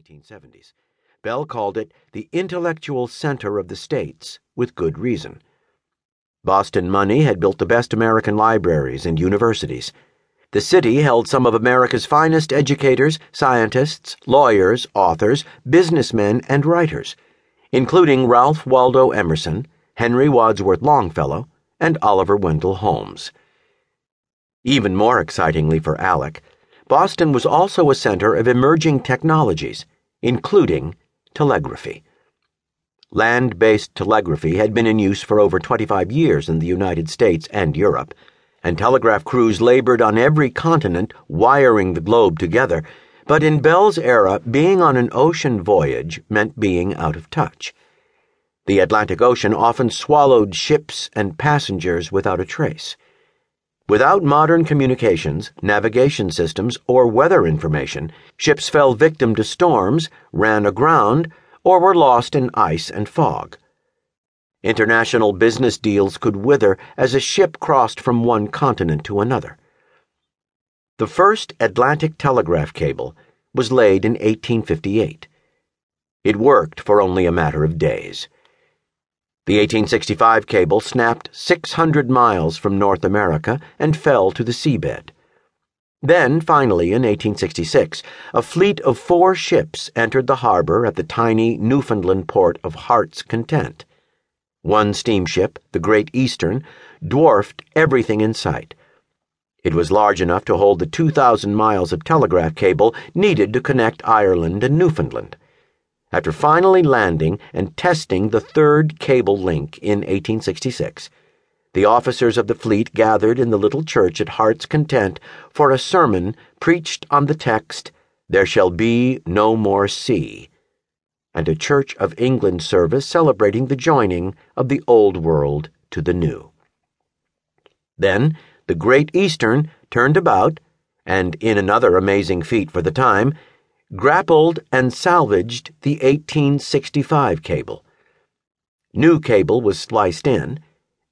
1870s. Bell called it the intellectual center of the states, with good reason. Boston money had built the best American libraries and universities. The city held some of America's finest educators, scientists, lawyers, authors, businessmen, and writers, including Ralph Waldo Emerson, Henry Wadsworth Longfellow, and Oliver Wendell Holmes. Even more excitingly for Alec, Boston was also a center of emerging technologies, including telegraphy. Land based telegraphy had been in use for over 25 years in the United States and Europe, and telegraph crews labored on every continent wiring the globe together. But in Bell's era, being on an ocean voyage meant being out of touch. The Atlantic Ocean often swallowed ships and passengers without a trace. Without modern communications, navigation systems, or weather information, ships fell victim to storms, ran aground, or were lost in ice and fog. International business deals could wither as a ship crossed from one continent to another. The first Atlantic telegraph cable was laid in 1858. It worked for only a matter of days. The 1865 cable snapped 600 miles from North America and fell to the seabed. Then, finally, in 1866, a fleet of four ships entered the harbor at the tiny Newfoundland port of Heart's Content. One steamship, the Great Eastern, dwarfed everything in sight. It was large enough to hold the 2,000 miles of telegraph cable needed to connect Ireland and Newfoundland. After finally landing and testing the third cable link in 1866, the officers of the fleet gathered in the little church at Heart's Content for a sermon preached on the text, There shall be no more sea, and a Church of England service celebrating the joining of the Old World to the New. Then the Great Eastern turned about, and in another amazing feat for the time, grappled and salvaged the 1865 cable. New cable was spliced in,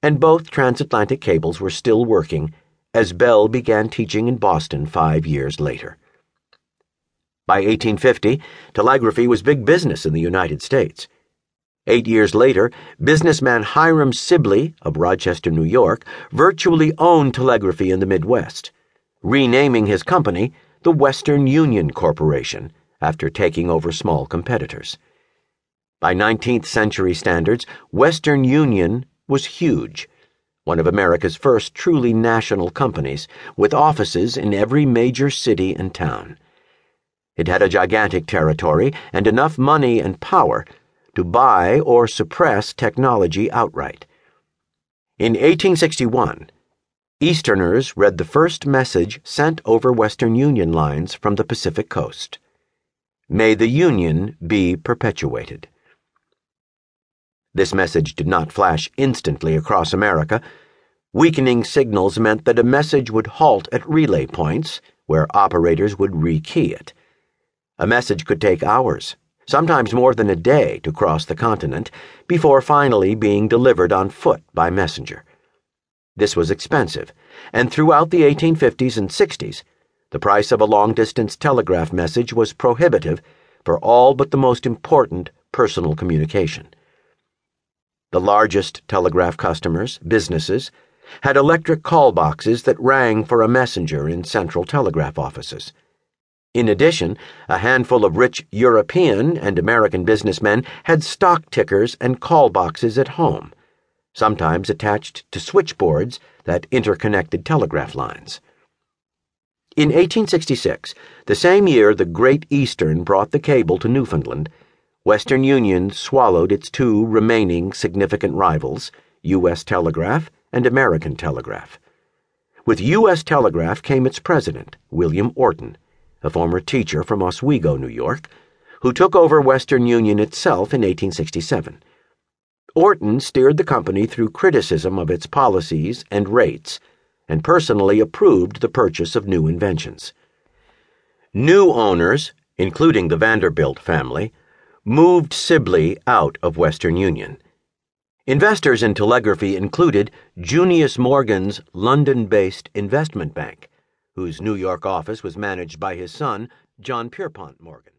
and both transatlantic cables were still working as Bell began teaching in Boston five years later. By 1850, telegraphy was big business in the United States. Eight years later, businessman Hiram Sibley of Rochester, New York, virtually owned telegraphy in the Midwest, renaming his company the Western Union Corporation after taking over small competitors. By 19th century standards, Western Union was huge, one of America's first truly national companies, with offices in every major city and town. It had a gigantic territory and enough money and power to buy or suppress technology outright. In 1861, Easterners read the first message sent over Western Union lines from the Pacific coast. May the Union be perpetuated. This message did not flash instantly across America. Weakening signals meant that a message would halt at relay points, where operators would rekey it. A message could take hours, sometimes more than a day, to cross the continent, before finally being delivered on foot by messenger. This was expensive, and throughout the 1850s and 60s, the price of a long distance telegraph message was prohibitive for all but the most important personal communication. The largest telegraph customers, businesses, had electric call boxes that rang for a messenger in central telegraph offices. In addition, a handful of rich European and American businessmen had stock tickers and call boxes at home sometimes attached to switchboards that interconnected telegraph lines. In 1866, the same year the Great Eastern brought the cable to Newfoundland, Western Union swallowed its two remaining significant rivals, U.S. Telegraph and American Telegraph. With U.S. Telegraph came its president, William Orton, a former teacher from Oswego, New York, who took over Western Union itself in 1867. Orton steered the company through criticism of its policies and rates, and personally approved the purchase of new inventions. New owners, including the Vanderbilt family, moved Sibley out of Western Union. Investors in telegraphy included Junius Morgan's London based investment bank, whose New York office was managed by his son, John Pierpont Morgan.